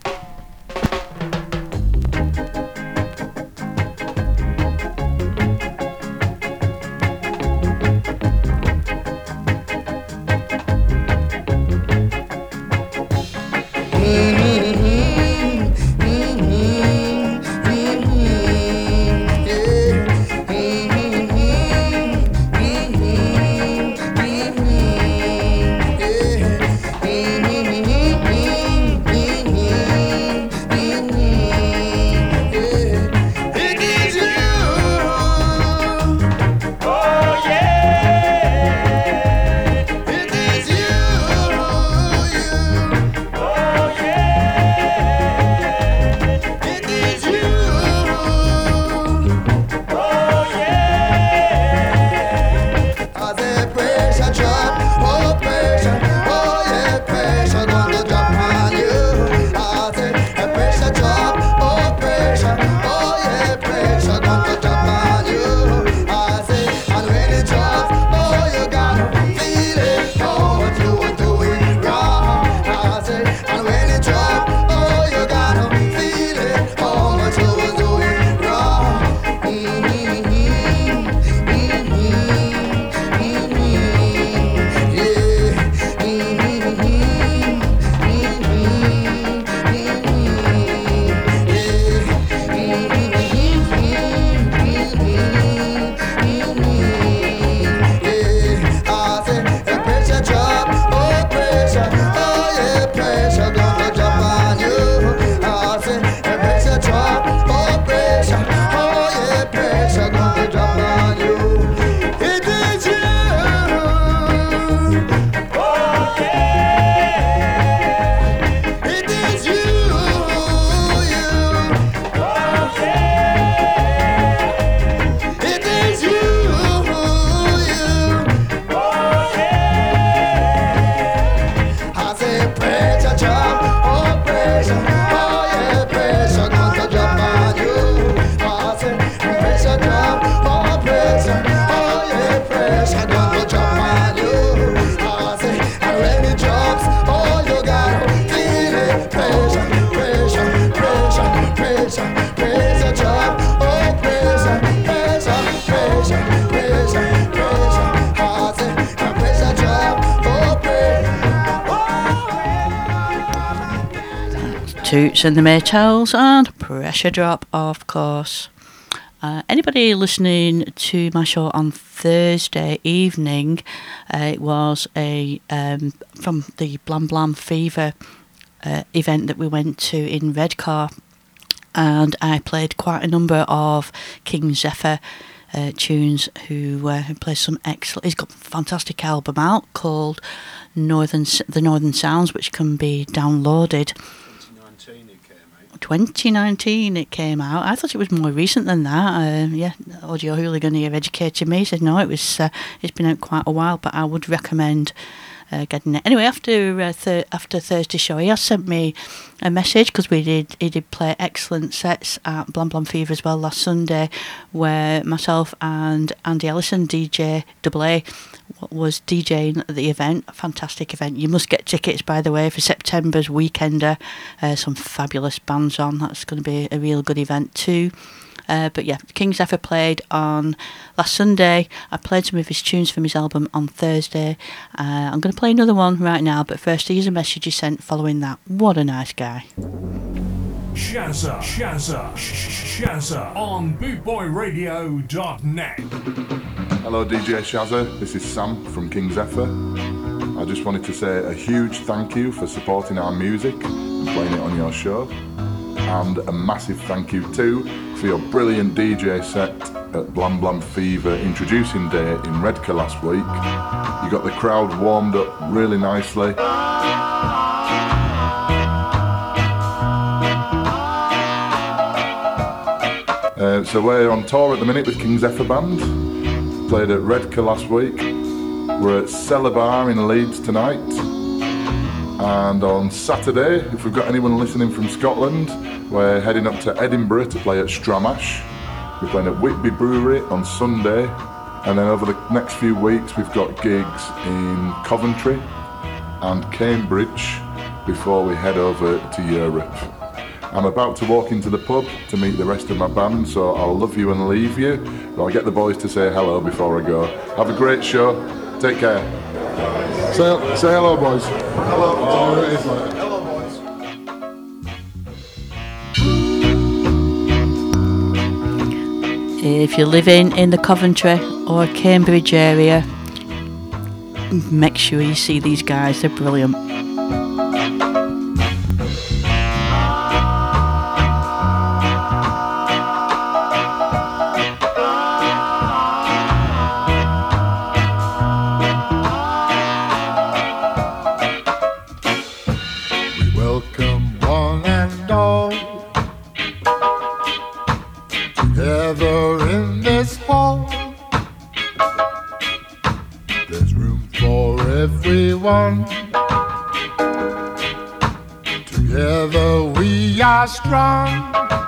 Toots and the Maytals and Pressure Drop, of course. Uh, anybody listening to my show on Thursday evening, uh, it was a um, from the Blam Blam Fever uh, event that we went to in Redcar, and I played quite a number of King Zephyr. Uh, tunes who uh, who plays some excellent. He's got a fantastic album out called Northern the Northern Sounds, which can be downloaded. 2019 it came out. I thought it was more recent than that. Uh, yeah, Audio Hooligan here educated me. He said no, it was. Uh, it's been out quite a while, but I would recommend uh, getting it. Anyway, after uh, th- after Thursday show, he has sent me a message because we did he did play excellent sets at Blam Blam Fever as well last Sunday, where myself and Andy Ellison, DJ Double A, was DJing at the event. A fantastic event. You must get tickets, by the way, for September's Weekender. Uh, some fabulous bands on. That's going to be a real good event too. Uh, but yeah, King Zephyr played on last Sunday. I played some of his tunes from his album on Thursday. Uh, I'm going to play another one right now, but first, here's a message he sent following that. What a nice guy. Shazza, Shazza, Shazza on bootboyradio.net. Hello, DJ Shazza. This is Sam from King Zephyr. I just wanted to say a huge thank you for supporting our music and playing it on your show. And a massive thank you too for your brilliant DJ set at Blam Blam Fever introducing day in Redcar last week. You got the crowd warmed up really nicely. Uh, so we're on tour at the minute with King Zephyr Band. Played at Redcar last week. We're at Cellar Bar in Leeds tonight. And on Saturday, if we've got anyone listening from Scotland, we're heading up to Edinburgh to play at Stramash. We're playing at Whitby Brewery on Sunday. And then over the next few weeks, we've got gigs in Coventry and Cambridge before we head over to Europe. I'm about to walk into the pub to meet the rest of my band, so I'll love you and leave you. But I'll get the boys to say hello before I go. Have a great show. Take care. Say, say hello, boys. Hello. Hello boys. If you're living in the Coventry or Cambridge area, make sure you see these guys. They're brilliant. Everyone. Together we are strong.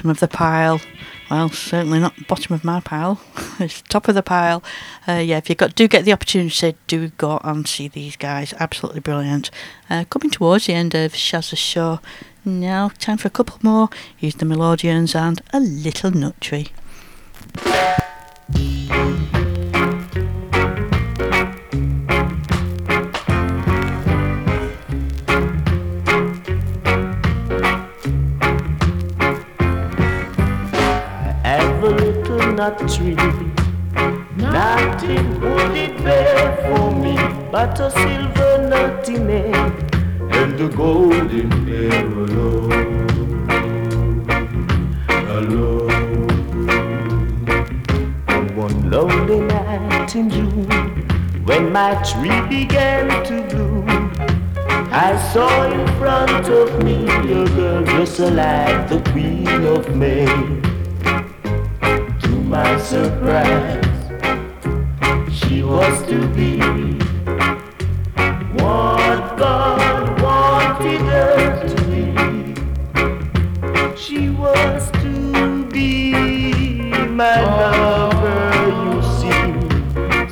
Bottom of the pile. Well, certainly not bottom of my pile. it's top of the pile. Uh, yeah, if you got do get the opportunity, do go and see these guys. Absolutely brilliant. Uh, coming towards the end of Shazza's show. Now, time for a couple more. Here's the Melodians and a little nut tree. But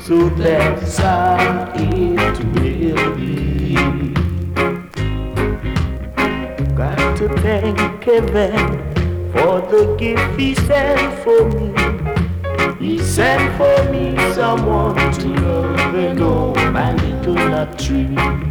So that's how it will be. Got to thank heaven for the gift he sent for me. He sent for me someone to love and know my little tree.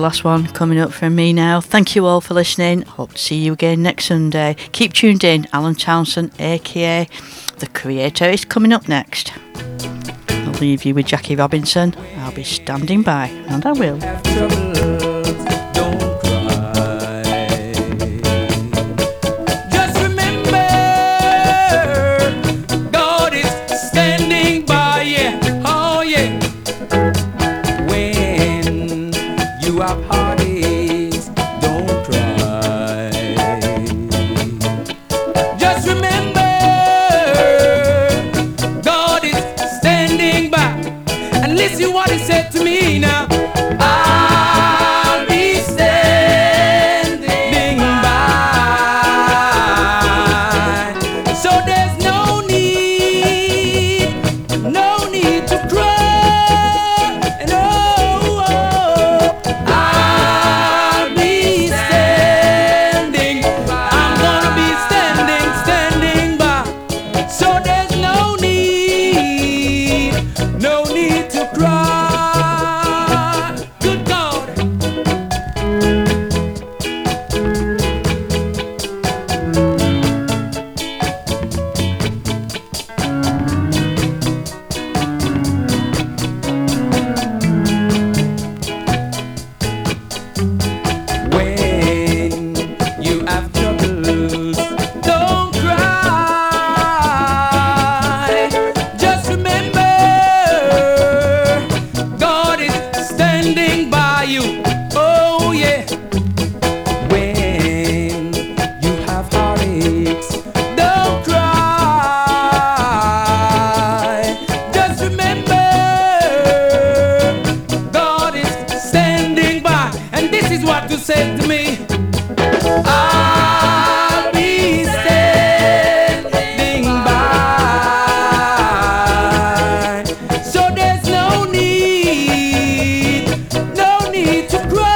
Last one coming up from me now. Thank you all for listening. Hope to see you again next Sunday. Keep tuned in. Alan Townsend, aka The Creator, is coming up next. I'll leave you with Jackie Robinson. I'll be standing by, and I will.